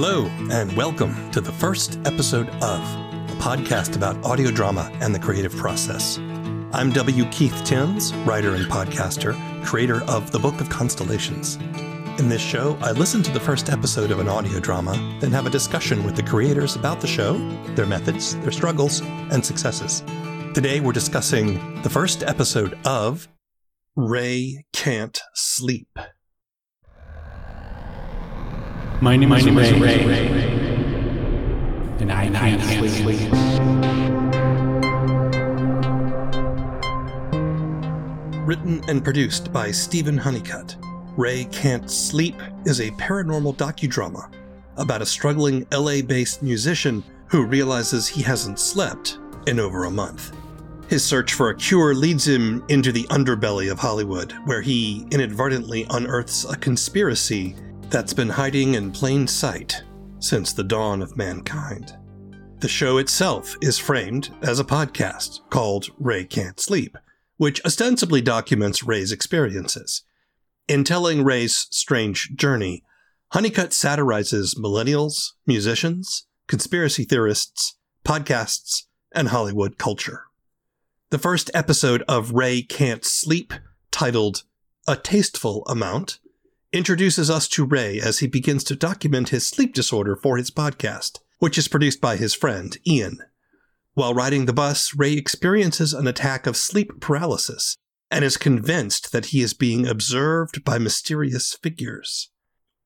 Hello, and welcome to the first episode of a podcast about audio drama and the creative process. I'm W. Keith Timms, writer and podcaster, creator of The Book of Constellations. In this show, I listen to the first episode of an audio drama, then have a discussion with the creators about the show, their methods, their struggles, and successes. Today, we're discussing the first episode of Ray Can't Sleep. My name is Ray, Ray, and I can't sleep. Written and produced by Steven Honeycutt, Ray Can't Sleep is a paranormal docudrama about a struggling LA based musician who realizes he hasn't slept in over a month. His search for a cure leads him into the underbelly of Hollywood, where he inadvertently unearths a conspiracy that's been hiding in plain sight since the dawn of mankind. The show itself is framed as a podcast called Ray Can't Sleep, which ostensibly documents Ray's experiences. In telling Ray's strange journey, Honeycutt satirizes millennials, musicians, conspiracy theorists, podcasts, and Hollywood culture. The first episode of Ray Can't Sleep, titled A Tasteful Amount, introduces us to Ray as he begins to document his sleep disorder for his podcast, which is produced by his friend, Ian. While riding the bus, Ray experiences an attack of sleep paralysis and is convinced that he is being observed by mysterious figures.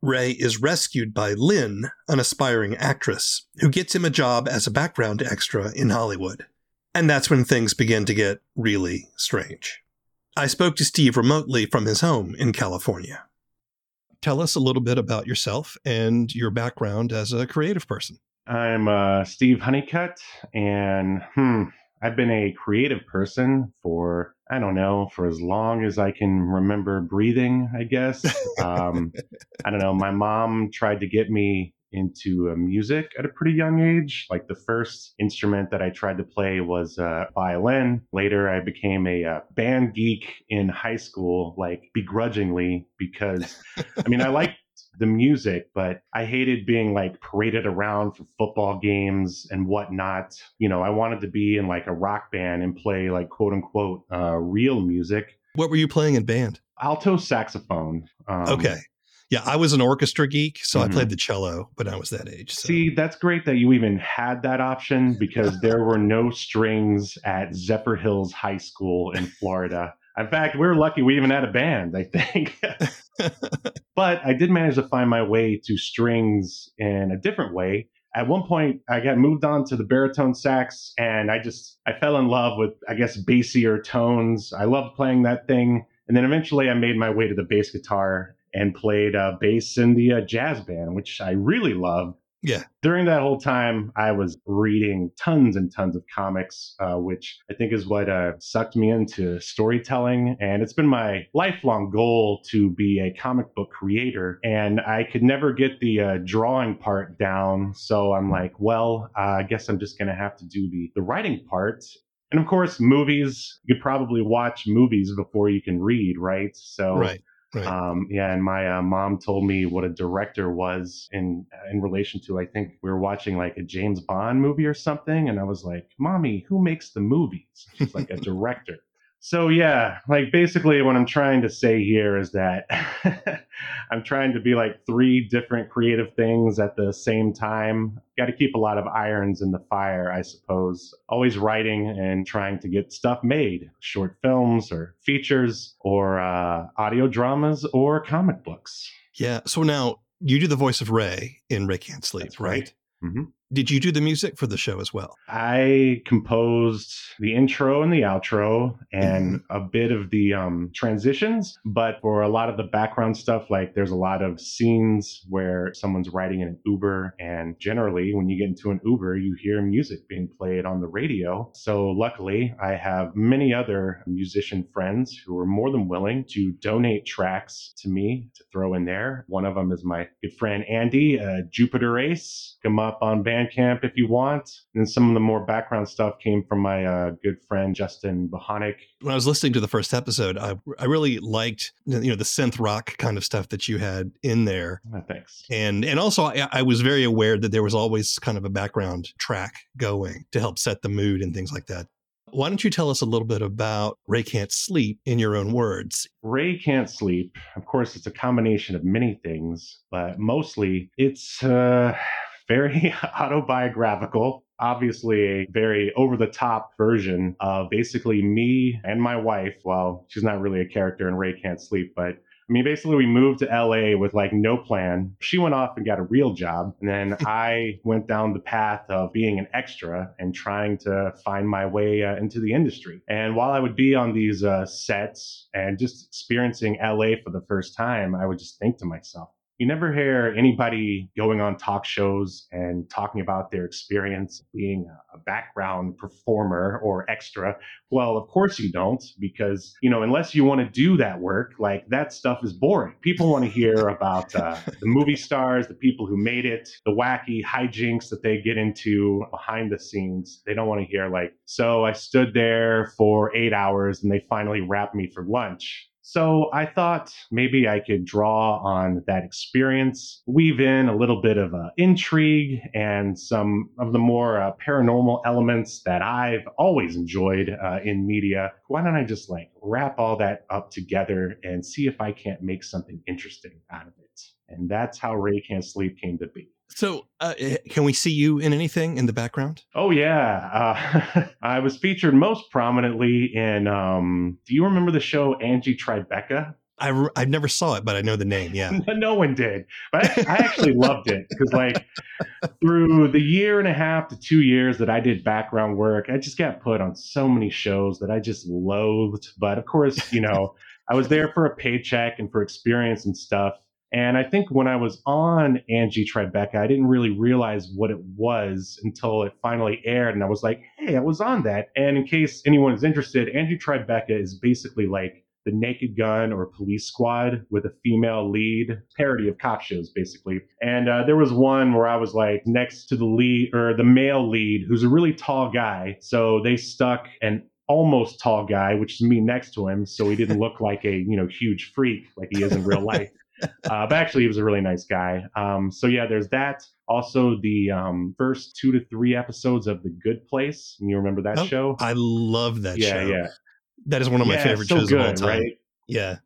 Ray is rescued by Lynn, an aspiring actress, who gets him a job as a background extra in Hollywood. And that's when things begin to get really strange. I spoke to Steve remotely from his home in California tell us a little bit about yourself and your background as a creative person. I'm uh, Steve Honeycutt, and hmm, I've been a creative person for, I don't know, for as long as I can remember breathing, I guess. Um, I don't know. My mom tried to get me into uh, music at a pretty young age. Like the first instrument that I tried to play was uh, violin. Later, I became a uh, band geek in high school, like begrudgingly, because I mean, I liked the music, but I hated being like paraded around for football games and whatnot. You know, I wanted to be in like a rock band and play like quote unquote uh, real music. What were you playing in band? Alto saxophone. Um, okay. Yeah, I was an orchestra geek, so mm-hmm. I played the cello when I was that age. So. See, that's great that you even had that option because there were no strings at Zephyrhills High School in Florida. In fact, we are lucky we even had a band, I think. but I did manage to find my way to strings in a different way. At one point, I got moved on to the baritone sax, and I just I fell in love with I guess bassier tones. I loved playing that thing, and then eventually I made my way to the bass guitar, and played uh, bass in the uh, jazz band, which I really loved. Yeah. During that whole time, I was reading tons and tons of comics, uh, which I think is what uh, sucked me into storytelling. And it's been my lifelong goal to be a comic book creator. And I could never get the uh, drawing part down. So I'm like, well, I guess I'm just going to have to do the, the writing part. And of course, movies, you could probably watch movies before you can read, right? So right. Right. Um, yeah, and my uh, mom told me what a director was in in relation to. I think we were watching like a James Bond movie or something, and I was like, "Mommy, who makes the movies?" She's like, "A director." So yeah, like basically what I'm trying to say here is that I'm trying to be like three different creative things at the same time. Got to keep a lot of irons in the fire, I suppose. Always writing and trying to get stuff made, short films or features or uh, audio dramas or comic books. Yeah. So now you do the voice of Ray in Ray Can't Sleep, That's right? right? Mm-hmm. Did you do the music for the show as well? I composed the intro and the outro and mm-hmm. a bit of the um, transitions. But for a lot of the background stuff, like there's a lot of scenes where someone's riding in an Uber. And generally, when you get into an Uber, you hear music being played on the radio. So luckily, I have many other musician friends who are more than willing to donate tracks to me to throw in there. One of them is my good friend Andy, uh, Jupiter Ace. Come up on band Bandcamp if you want. And some of the more background stuff came from my uh, good friend Justin Bohanic. When I was listening to the first episode, I, I really liked you know the synth rock kind of stuff that you had in there. Oh, thanks. And and also I, I was very aware that there was always kind of a background track going to help set the mood and things like that. Why don't you tell us a little bit about Ray Can't Sleep in your own words? Ray Can't Sleep, of course, it's a combination of many things, but mostly it's uh, very autobiographical. Obviously, a very over the top version of basically me and my wife. Well, she's not really a character and Ray Can't Sleep, but I mean, basically, we moved to LA with like no plan. She went off and got a real job. And then I went down the path of being an extra and trying to find my way uh, into the industry. And while I would be on these uh, sets and just experiencing LA for the first time, I would just think to myself, you never hear anybody going on talk shows and talking about their experience being a background performer or extra. Well, of course you don't, because, you know, unless you want to do that work, like that stuff is boring. People want to hear about uh, the movie stars, the people who made it, the wacky hijinks that they get into behind the scenes. They don't want to hear, like, so I stood there for eight hours and they finally wrapped me for lunch so I thought maybe I could draw on that experience, weave in a little bit of uh, intrigue and some of the more uh, paranormal elements that I've always enjoyed uh, in media. Why don't I just like wrap all that up together and see if I can't make something interesting out of it? And that's how Ray Can't Sleep came to be. So, uh, eh, can we see you in anything in the background? Oh yeah, uh, I was featured most prominently in. Um, do you remember the show Angie Tribeca? I, re- I never saw it, but I know the name. Yeah, no one did, but I, I actually loved it because, like, through the year and a half to two years that I did background work, I just got put on so many shows that I just loathed. But of course, you know, I was there for a paycheck and for experience and stuff. And I think when I was on Angie Tribeca, I didn't really realize what it was until it finally aired. And I was like, hey, I was on that. And in case anyone is interested, Angie Tribeca is basically like the Naked Gun or Police Squad with a female lead parody of cop shows, basically. And uh, there was one where I was like next to the lead or the male lead, who's a really tall guy. So they stuck an almost tall guy, which is me next to him, so he didn't look like a you know huge freak like he is in real life uh, but actually, he was a really nice guy. Um, so yeah, there's that. Also, the um, first two to three episodes of The Good Place. You remember that oh, show? I love that yeah, show. Yeah, That is one of my yeah, favorite so shows good, of all time. Right? Yeah.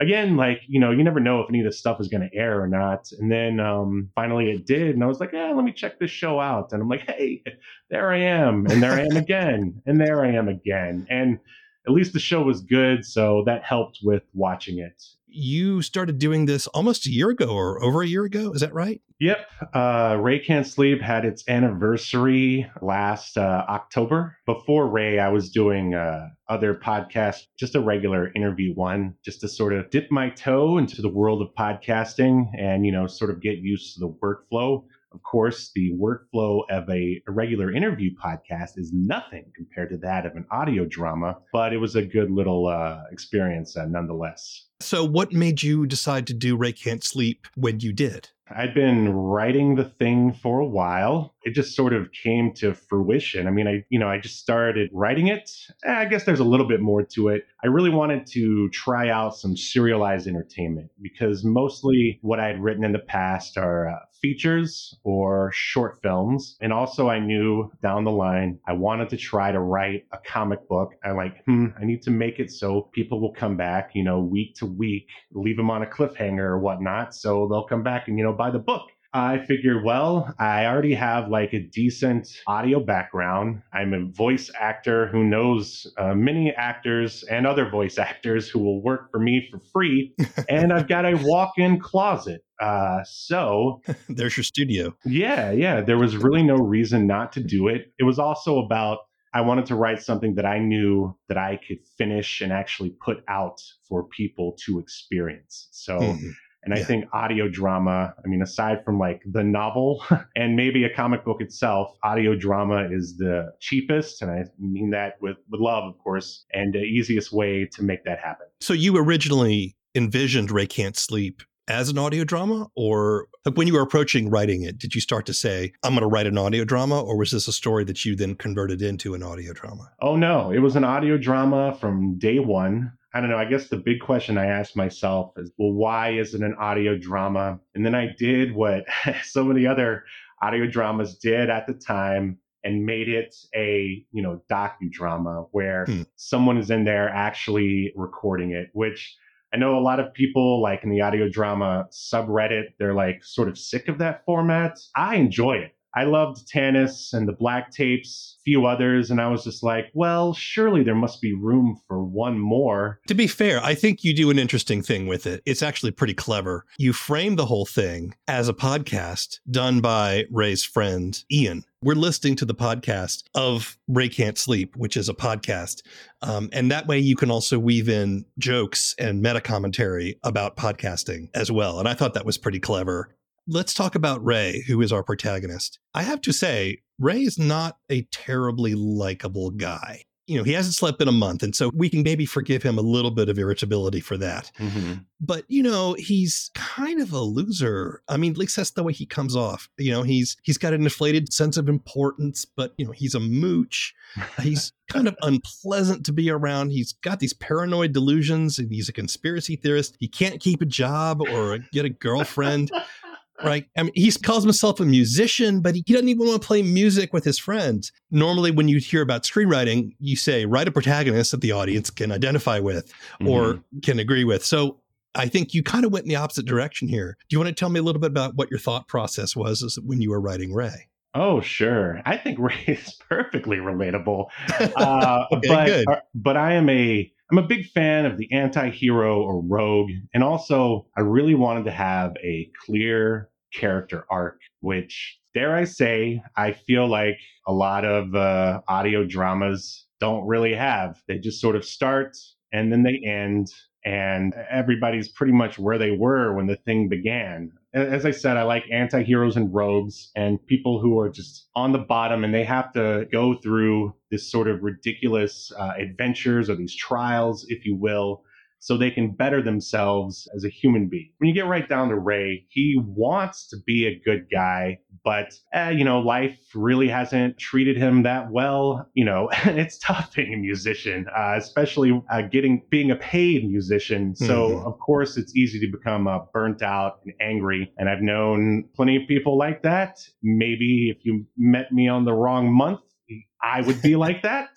Again, like you know, you never know if any of this stuff is going to air or not. And then um, finally, it did, and I was like, "Yeah, let me check this show out." And I'm like, "Hey, there I am, and there I am again, and there I am again." And at least the show was good, so that helped with watching it you started doing this almost a year ago or over a year ago. Is that right? Yep. Uh, Ray Can't Sleep had its anniversary last uh, October. Before Ray, I was doing uh, other podcasts, just a regular interview one, just to sort of dip my toe into the world of podcasting and, you know, sort of get used to the workflow. Of course, the workflow of a, regular interview podcast is nothing compared to that of an audio drama, but it was a good little uh, experience uh, nonetheless. So, what made you decide to do Ray Can't Sleep when you did? I'd been writing the thing for a while. It just sort of came to fruition. I mean, I, you know, I just started writing it. Eh, I guess there's a little bit more to it. I really wanted to try out some serialized entertainment because mostly what I had written in the past are uh, features or short films. And also, I knew down the line, I wanted to try to write a comic book. I'm like, hmm, I need to make it so people will come back, you know, week to week, leave them on a cliffhanger or whatnot. So they'll come back and, you know, buy the book. I figured, well, I already have like a decent audio background. I'm a voice actor who knows uh, many actors and other voice actors who will work for me for free. and I've got a walk in closet. Uh, so there's your studio. Yeah, yeah. There was really no reason not to do it. It was also about I wanted to write something that I knew that I could finish and actually put out for people to experience. So. Mm-hmm and I think audio drama, I mean, aside from like the novel and maybe a comic book itself, audio drama is the cheapest. And I mean that with, with love, of course, and the easiest way to make that happen. So you originally envisioned Ray Can't Sleep as an audio drama? Or like when you were approaching writing it, did you start to say, I'm going to write an audio drama? Or was this a story that you then converted into an audio drama? Oh, no. It was an audio drama from day one. I don't know. I guess the big question I asked myself is, well, why is it an audio drama? And then I did what so many other audio dramas did at the time and made it a you know docudrama where hmm. someone is in there actually recording it which i know a lot of people like in the audio drama subreddit they're like sort of sick of that format i enjoy it I loved Tanis and the Black Tapes, a few others, and I was just like, well, surely there must be room for one more. To be fair, I think you do an interesting thing with it. It's actually pretty clever. You frame the whole thing as a podcast done by Ray's friend, Ian. We're listening to the podcast of Ray Can't Sleep, which is a podcast. Um, and that way you can also weave in jokes and meta commentary about podcasting as well. And I thought that was pretty clever. Let's talk about Ray, who is our protagonist. I have to say, Ray is not a terribly likable guy. You know, he hasn't slept in a month, and so we can maybe forgive him a little bit of irritability for that. Mm-hmm. But you know, he's kind of a loser. I mean, at least that's the way he comes off. You know, he's he's got an inflated sense of importance, but you know, he's a mooch. He's kind of unpleasant to be around. He's got these paranoid delusions, and he's a conspiracy theorist. He can't keep a job or get a girlfriend right? I mean, he calls himself a musician, but he doesn't even want to play music with his friends. Normally, when you hear about screenwriting, you say, write a protagonist that the audience can identify with mm-hmm. or can agree with. So I think you kind of went in the opposite direction here. Do you want to tell me a little bit about what your thought process was when you were writing Ray? Oh, sure. I think Ray is perfectly relatable. Uh, okay, but, good. Uh, but I am a I'm a big fan of the anti-hero or rogue, and also I really wanted to have a clear character arc, which dare I say, I feel like a lot of uh, audio dramas don't really have. They just sort of start and then they end, and everybody's pretty much where they were when the thing began as I said, I like anti heroes and rogues and people who are just on the bottom and they have to go through this sort of ridiculous uh, adventures or these trials, if you will, so they can better themselves as a human being. When you get right down to Ray, he wants to be a good guy, but uh, you know, life really hasn't treated him that well. You know, it's tough being a musician, uh, especially uh, getting being a paid musician. So mm-hmm. of course, it's easy to become uh, burnt out and angry. And I've known plenty of people like that. Maybe if you met me on the wrong month, I would be like that.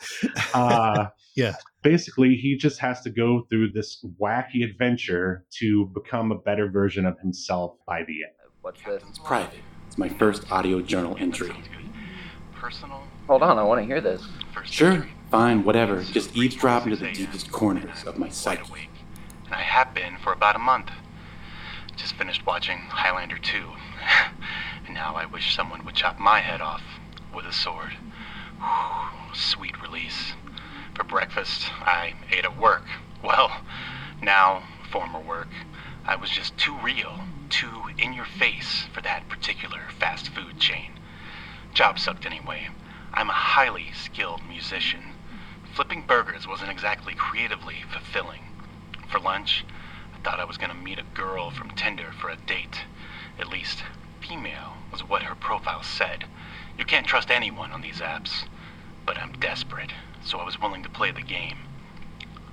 Uh, yeah basically he just has to go through this wacky adventure to become a better version of himself by the end. What's this? It's private. It's my first audio journal entry. Personal. Hold on, I want to hear this. Sure, fine, whatever. Just eavesdrop into the deepest corners of my psyche. And I have been for about a month. Just finished watching Highlander 2. and now I wish someone would chop my head off with a sword. Sweet release. For breakfast, I ate at work. Well, now, former work, I was just too real, too in your face for that particular fast food chain. Job sucked anyway. I'm a highly skilled musician. Flipping burgers wasn't exactly creatively fulfilling. For lunch, I thought I was to meet a girl from Tinder for a date. At least, female was what her profile said. You can't trust anyone on these apps. But I'm desperate so I was willing to play the game.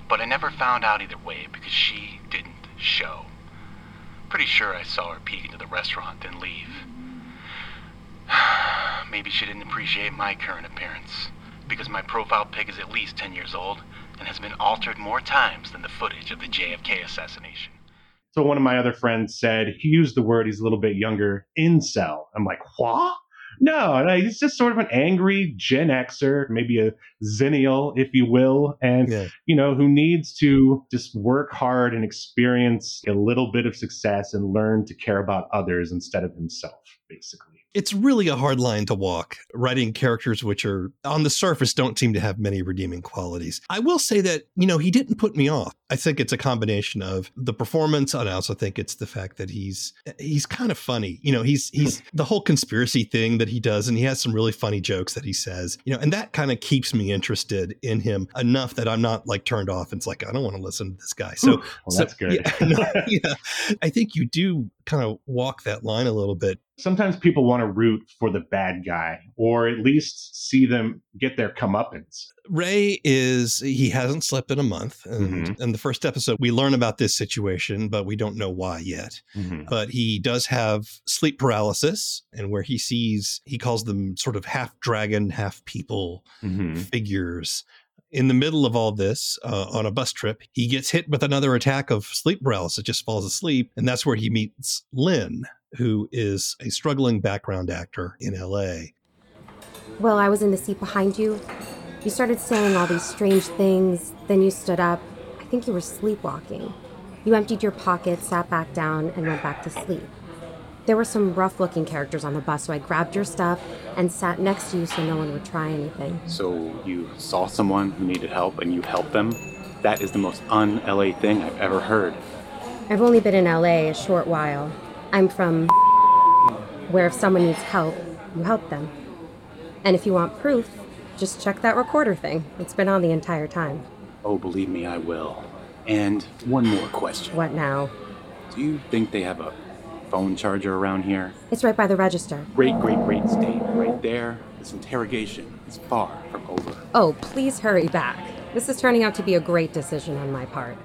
But I never found out either way because she didn't show. Pretty sure I saw her peek into the restaurant and leave. Maybe she didn't appreciate my current appearance, because my profile pic is at least 10 years old and has been altered more times than the footage of the JFK assassination. So one of my other friends said he used the word he's a little bit younger, incel. I'm like, what? No, no, he's just sort of an angry Gen Xer, maybe a Zennial, if you will, and yeah. you know who needs to just work hard and experience a little bit of success and learn to care about others instead of himself, basically. It's really a hard line to walk, writing characters which are on the surface don't seem to have many redeeming qualities. I will say that, you know, he didn't put me off. I think it's a combination of the performance, and I also think it's the fact that he's he's kind of funny. You know, he's he's the whole conspiracy thing that he does, and he has some really funny jokes that he says, you know, and that kind of keeps me interested in him enough that I'm not like turned off. And it's like, I don't want to listen to this guy. So, well, that's so, good. Yeah, yeah, I think you do kind of walk that line a little bit sometimes people want to root for the bad guy or at least see them get their comeuppance. Ray is he hasn't slept in a month, and mm-hmm. in the first episode we learn about this situation, but we don't know why yet. Mm-hmm. But he does have sleep paralysis, and where he sees he calls them sort of half dragon, half people mm-hmm. figures. In the middle of all this, uh, on a bus trip, he gets hit with another attack of sleep paralysis, it just falls asleep, and that's where he meets Lynn, who is a struggling background actor in LA. Well, I was in the seat behind you. You started saying all these strange things, then you stood up. I think you were sleepwalking. You emptied your pockets, sat back down, and went back to sleep. There were some rough looking characters on the bus, so I grabbed your stuff and sat next to you so no one would try anything. So you saw someone who needed help and you helped them? That is the most un LA thing I've ever heard. I've only been in LA a short while. I'm from where if someone needs help, you help them. And if you want proof, just check that recorder thing. It's been on the entire time. Oh, believe me, I will. And one more question. What now? Do you think they have a phone charger around here? It's right by the register. Great, great, great state. Right there. This interrogation is far from over. Oh, please hurry back. This is turning out to be a great decision on my part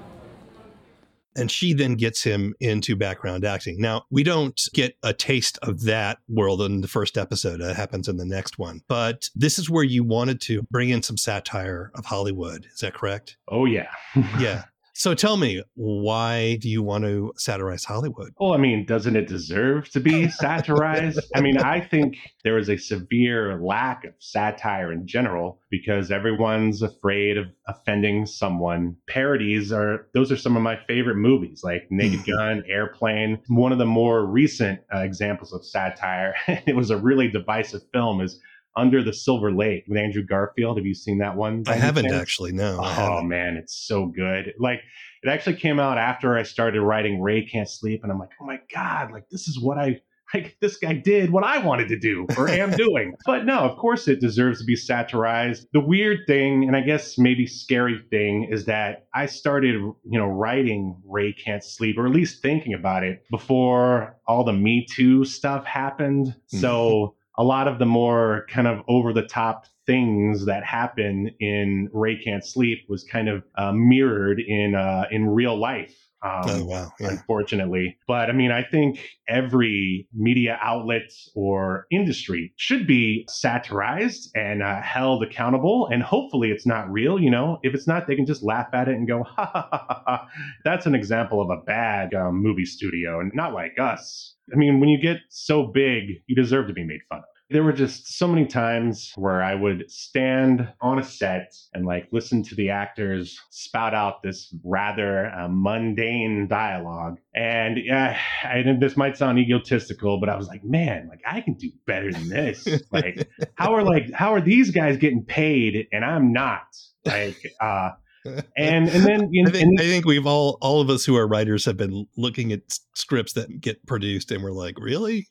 and she then gets him into background acting. Now, we don't get a taste of that world in the first episode. It happens in the next one. But this is where you wanted to bring in some satire of Hollywood. Is that correct? Oh, yeah. yeah. So tell me, why do you want to satirize Hollywood? Well, I mean, doesn't it deserve to be satirized? I mean, I think there is a severe lack of satire in general because everyone's afraid of offending someone. Parodies are those are some of my favorite movies, like Naked. Gun, Airplane. One of the more recent uh, examples of satire. it was a really divisive film. Is under the Silver Lake with Andrew Garfield. Have you seen that one? I haven't actually. No. Oh man, it's so good. Like it actually came out after I started writing Ray Can't Sleep, and I'm like, oh my god, like this is what I like. This guy did what I wanted to do or am doing. But no, of course it deserves to be satirized. The weird thing, and I guess maybe scary thing, is that I started, you know, writing Ray Can't Sleep, or at least thinking about it before all the Me Too stuff happened. Mm-hmm. So a lot of the more kind of over the top things that happen in Ray Can't Sleep was kind of uh, mirrored in uh, in real life. Um, oh, wow. Yeah. Unfortunately. But I mean, I think every media outlet or industry should be satirized and uh, held accountable. And hopefully it's not real. You know, if it's not, they can just laugh at it and go, ha ha ha ha. ha. That's an example of a bad um, movie studio and not like us. I mean, when you get so big, you deserve to be made fun of. There were just so many times where I would stand on a set and like listen to the actors spout out this rather uh, mundane dialogue. And yeah, I, this might sound egotistical, but I was like, man, like I can do better than this. like, how are like how are these guys getting paid and I'm not? Like, uh, and and then I, think, and, I think we've all all of us who are writers have been looking at scripts that get produced and we're like really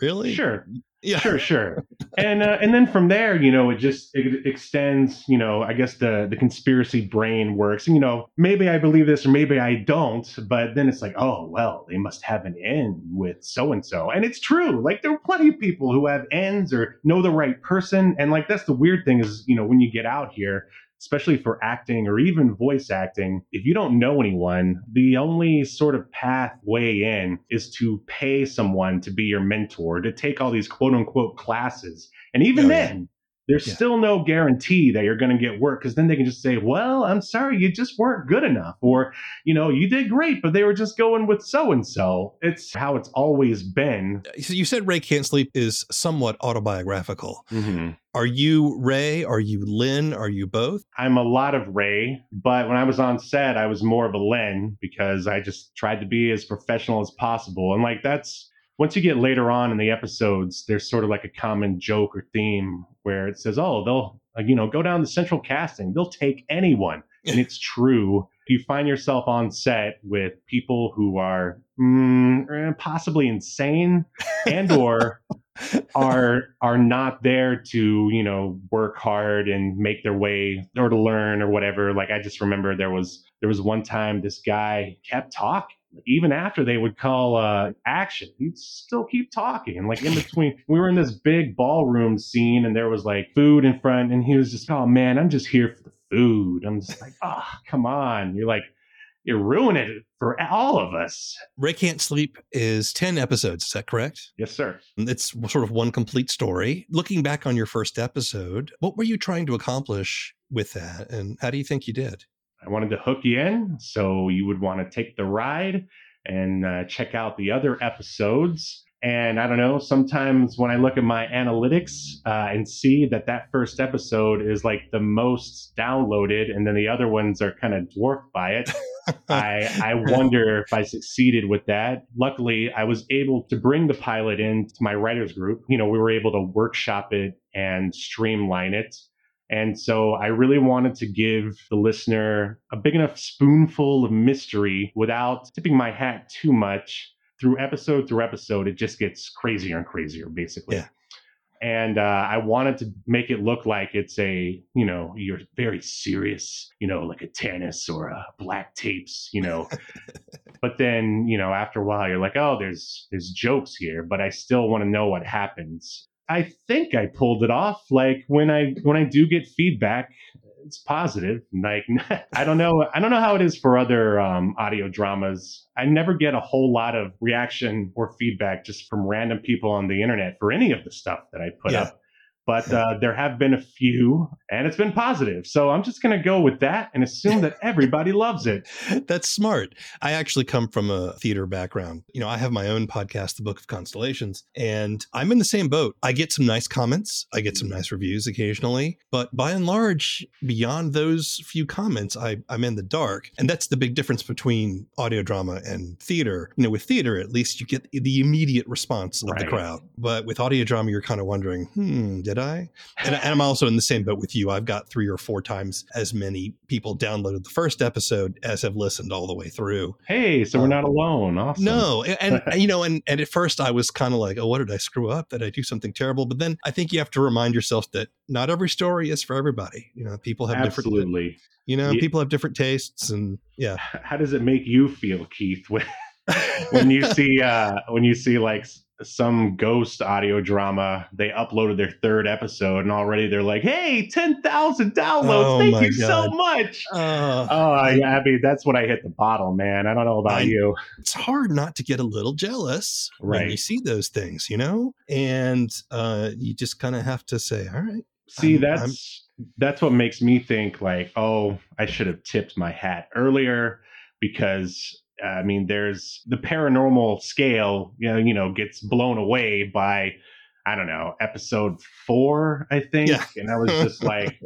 really sure yeah. Sure sure. And uh, and then from there you know it just it extends you know i guess the the conspiracy brain works. And, you know maybe i believe this or maybe i don't but then it's like oh well they must have an end with so and so and it's true. Like there are plenty of people who have ends or know the right person. And like that's the weird thing is you know when you get out here especially for acting or even voice acting, if you don't know anyone, the only sort of pathway in is to pay someone to be your mentor, to take all these quote unquote classes. And even oh, then, there's yeah. still no guarantee that you're going to get work because then they can just say, well, I'm sorry, you just weren't good enough. Or, you know, you did great, but they were just going with so and so. It's how it's always been. So you said Ray Can't Sleep is somewhat autobiographical. Mm-hmm. Are you Ray? Are you Lynn? Are you both? I'm a lot of Ray, but when I was on set, I was more of a Lynn because I just tried to be as professional as possible. And like that's once you get later on in the episodes, there's sort of like a common joke or theme where it says, "Oh, they'll uh, you know go down the central casting. They'll take anyone," and it's true. You find yourself on set with people who are mm, eh, possibly insane and or are are not there to you know work hard and make their way or to learn or whatever like i just remember there was there was one time this guy kept talking even after they would call uh, action, he'd still keep talking. And like in between, we were in this big ballroom scene, and there was like food in front, and he was just, "Oh man, I'm just here for the food." I'm just like, "Oh, come on!" You're like, you're ruining it for all of us. Ray Can't Sleep is 10 episodes. Is that correct? Yes, sir. It's sort of one complete story. Looking back on your first episode, what were you trying to accomplish with that? And how do you think you did? I wanted to hook you in so you would want to take the ride and uh, check out the other episodes. And I don't know, sometimes when I look at my analytics uh, and see that that first episode is like the most downloaded and then the other ones are kind of dwarfed by it, I, I wonder if I succeeded with that. Luckily, I was able to bring the pilot into my writers group. You know, we were able to workshop it and streamline it. And so I really wanted to give the listener a big enough spoonful of mystery without tipping my hat too much. Through episode through episode, it just gets crazier and crazier, basically. Yeah. And uh, I wanted to make it look like it's a, you know, you're very serious, you know, like a Tanis or a black tapes, you know. but then, you know, after a while, you're like, oh, there's there's jokes here, but I still want to know what happens. I think I pulled it off. Like when I when I do get feedback, it's positive. Like I don't know, I don't know how it is for other um, audio dramas. I never get a whole lot of reaction or feedback just from random people on the internet for any of the stuff that I put Yeah. up. But uh, there have been a few, and it's been positive. So I'm just going to go with that and assume that everybody loves it. That's smart. I actually come from a theater background. You know, I have my own podcast, The Book of Constellations, and I'm in the same boat. I get some nice comments, I get some nice reviews occasionally, but by and large, beyond those few comments, I, I'm in the dark. And that's the big difference between audio drama and theater. You know, with theater, at least you get the immediate response of the crowd. But with audio drama, you're kind of wondering, hmm, did I? And, and I'm also in the same boat with you. I've got three or four times as many people downloaded the first episode as have listened all the way through. Hey, so we're not alone. Awesome. No, and, and you know, and, and at first I was kind of like, oh, what did I screw up? Did I do something terrible? But then I think you have to remind yourself that not every story is for everybody. You know, people have different, Absolutely. you know, Ye- people have different tastes, and yeah, how does it make you feel keith when, when you see uh when you see like some ghost audio drama they uploaded their third episode and already they're like hey 10,000 downloads Oh thank you so much. Uh, oh yeah i mean that's when i hit the bottle man. I don't know about I- you. It's hard not to get a little jealous when you see those things, you know, and uh, you just kind of have to say, all right, see I'm- that's that's what makes me think like oh i should have tipped my hat earlier because i mean there's the paranormal scale you know, you know gets blown away by i don't know episode four i think. Yeah. and i was just like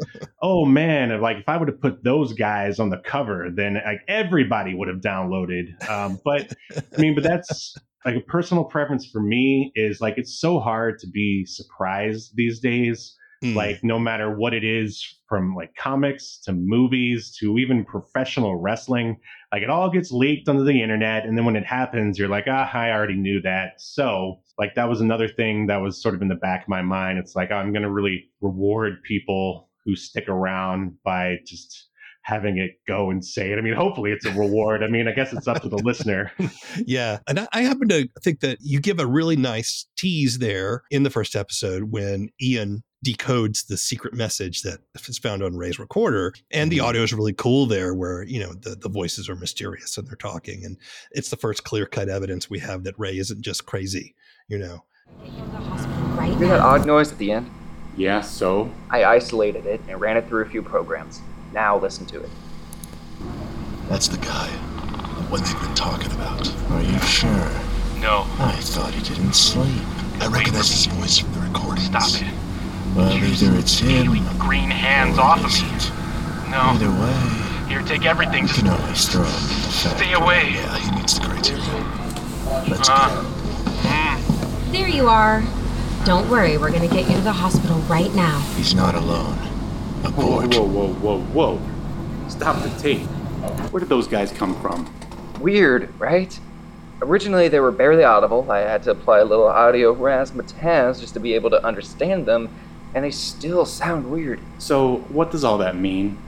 oh man like if i would have put those guys on the cover then like everybody would have downloaded. Um, but i mean but that's like a personal preference for me is like it's so hard to be surprised these days hmm, like no matter what it is from like comics to movies to even professional wrestling like it all gets leaked onto the internet and then when it happens you're like ah i already knew that. So like that was another thing that was sort of in the back of my mind. It's like i'm going to really reward people who stick around by just having it go and say it. I mean hopefully it's a reward. I mean i guess it's up to the listener. Yeah. And I, I happen to think that you give a really nice tease there in the first episode when Ian decodes the secret message that is found on Ray's recorder. And the Mhm. audio is really cool there where, you know, the, the voices are mysterious and they're talking. And it's the first clear cut evidence we have that Ray isn't just crazy, you know. Right Hear that odd noise at the end? Yeah, so? I isolated it and ran it through a few programs. Now listen to it. That's the guy. The one they've been talking about. Are you sure? No, I thought he didn't sleep. I recognize his voice from the recordings. stop it. Well, either it's him. Really green hands or off it of me. No, Either way, here, take everything. you Just can always throw him in the factory. stay away. Yeah, he meets the criteria. Let's Uh, go. mm, There you are. Don't worry, we're gonna get you to the hospital right now. He's not alone. Whoa, Abort. whoa, whoa, whoa, whoa. Stop the tape. Where did those guys come from? Weird, right? Originally, they were barely audible. I had to apply a little audio razzmatazz just to be able to understand them, and they still sound weird. So, what does all that mean?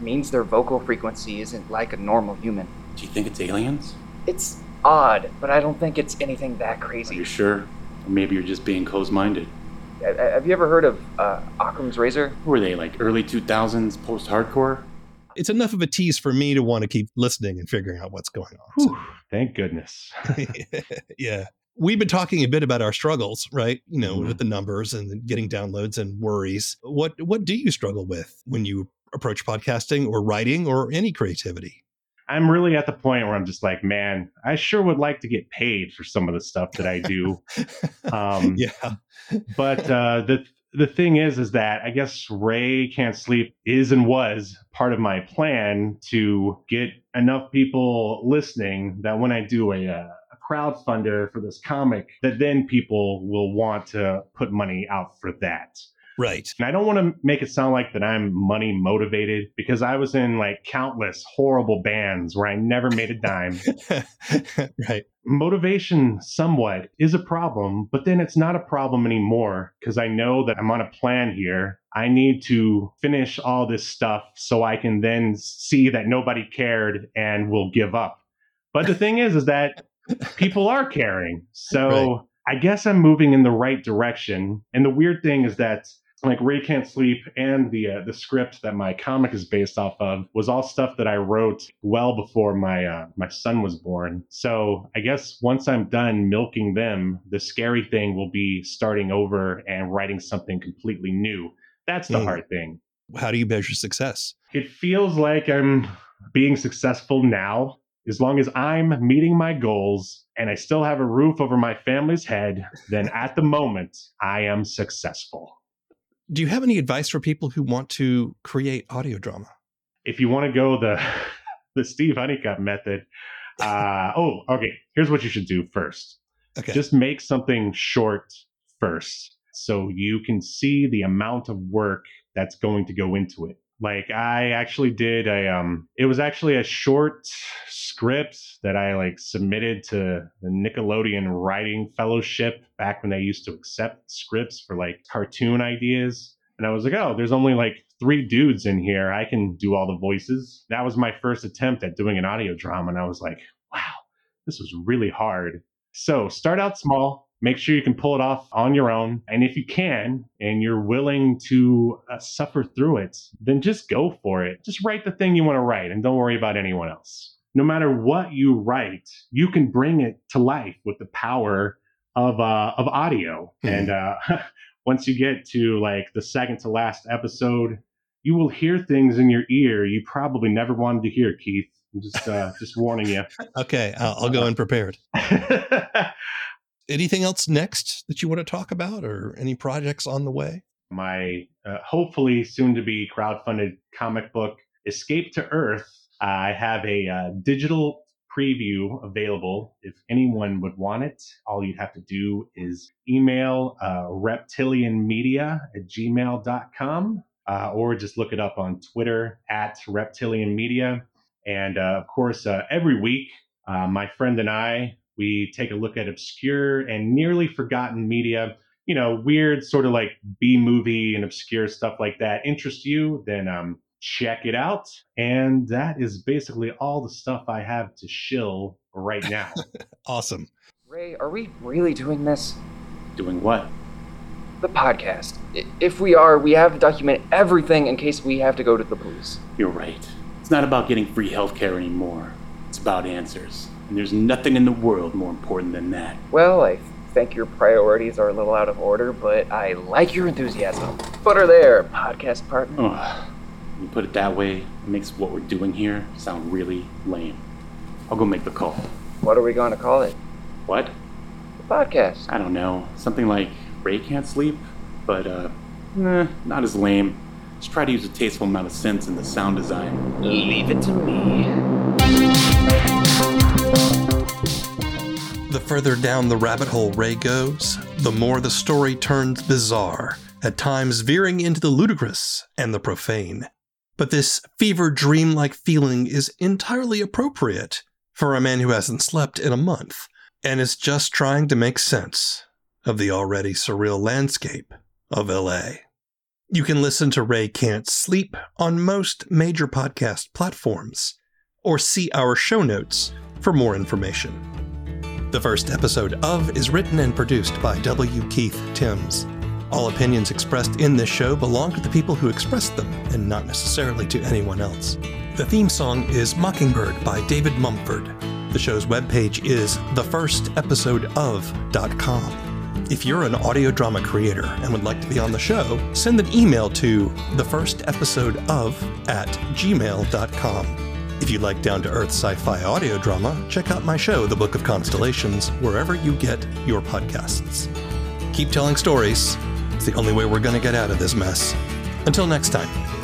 means their vocal frequency isn't like a normal human. Do you think it's aliens? It's odd, but I don't think it's anything that crazy. Are you sure? Or maybe you're just being close minded. Have you ever heard of uh, Occam's razor? Who are they, like early 2000s, post hardcore? It's enough of a tease for me to want to keep listening and figuring out what's going on. Whew, thank goodness. yeah. We've been talking a bit about our struggles, right? You know, Mhm. with the numbers and getting downloads and worries. What what do you struggle with when you approach podcasting or writing or any creativity? I'm really at the point where I'm just like, man, I sure would like to get paid for some of the stuff that I do. Um, yeah. but uh, the the thing is, is that I guess Ray Can't Sleep is and was part of my plan to get enough people listening that when I do a, uh, a crowdfunder for this comic, that then people will want to put money out for that. Right. And I don't want to make it sound like that I'm money motivated because I was in like countless horrible bands where I never made a dime. right. Motivation somewhat is a problem, but then it's not a problem anymore because I know that I'm on a plan here. I need to finish all this stuff so I can then see that nobody cared and will give up. But the thing is, is that people are caring. So I guess I'm moving in the right direction. And the weird thing is that like Ray Can't Sleep and the uh, the script that my comic is based off of was all stuff that I wrote well before my uh, my son was born. So I guess once I'm done milking them, the scary thing will be starting over and writing something completely new. That's the Mm. hard thing. How do you measure success? It feels like I'm being successful now. As long as I'm meeting my goals and I still have a roof over my family's head, then at the moment I am successful. Do you have any advice for people who want to create audio drama? if you want to go the the Steve Honeycutt method, uh, oh, okay. Here's what you should do first. Okay. Just make something short first, so you can see the amount of work that's going to go into it. Like I actually did a um, it was actually a short script that I like submitted to the Nickelodeon Writing Fellowship back when they used to accept scripts for like cartoon ideas. And I was like, oh, there's only like three dudes in here. I can do all the voices. That was my first attempt at doing an audio drama. And I was like, wow, this was really hard. So start out small. Make sure you can pull it off on your own. And if you can, and you're willing to uh, suffer through it, then just go for it. Just write the thing you want to write and don't worry about anyone else. No matter what you write, you can bring it to life with the power of, uh, of audio. Mhm. And uh, once you get to like the second to last episode, you will hear things in your ear you probably never wanted to hear, Keith. I'm just uh, just warning you. Okay. I'll, I'll go in prepared. Anything else next that you want to talk about or any projects on the way? My uh, hopefully soon to be crowdfunded comic book, Escape to Earth. I have a uh, digital preview available. If anyone would want it, all you'd have to do is email uh, reptilianmedia at gmail.com uh, or just look it up on Twitter at reptilianmedia. And uh, of course, uh, every week, uh, my friend and I, we take a look at obscure and nearly forgotten media. You know, weird sort of like B movie and obscure stuff like that interest you, then um, check it out. And that is basically all the stuff I have to shill right now. Awesome. Ray, are we really doing this? Doing what? The podcast. If we are, we have to document everything in case we have to go to the police. You're right. It's not about getting free healthcare anymore. It's about answers. And there's nothing in the world more important than that. Well, I think your priorities are a little out of order, but I like your enthusiasm. Put her there, podcast partner. Ugh. You put it that way, it makes what we're doing here sound really lame. I'll go make the call. What are we going to call it? What? The podcast. I don't know. Something like Ray Can't Sleep? But, uh, nah, not as lame. Just try to use a tasteful amount of sense in the sound design. Leave it to me. The further down the rabbit hole Ray goes, the more the story turns bizarre, at times veering into the ludicrous and the profane. But this fever dream like feeling is entirely appropriate for a man who hasn't slept in a month and is just trying to make sense of the already surreal landscape of LA. You can listen to Ray Can't Sleep on most major podcast platforms or see our show notes for more information. The first episode of is written and produced by W. Keith Timms. All opinions expressed in this show belong to the people who expressed them and not necessarily to anyone else. The theme song is Mockingbird by David Mumford. The show's webpage is thefirstepisodeof.com. If you're an audio drama creator and would like to be on the show, send an email to thefirstepisodeof at gmail.com. If you like down to earth sci fi audio drama, check out my show, The Book of Constellations, wherever you get your podcasts. Keep telling stories. It's the only way we're going to get out of this mess. Until next time.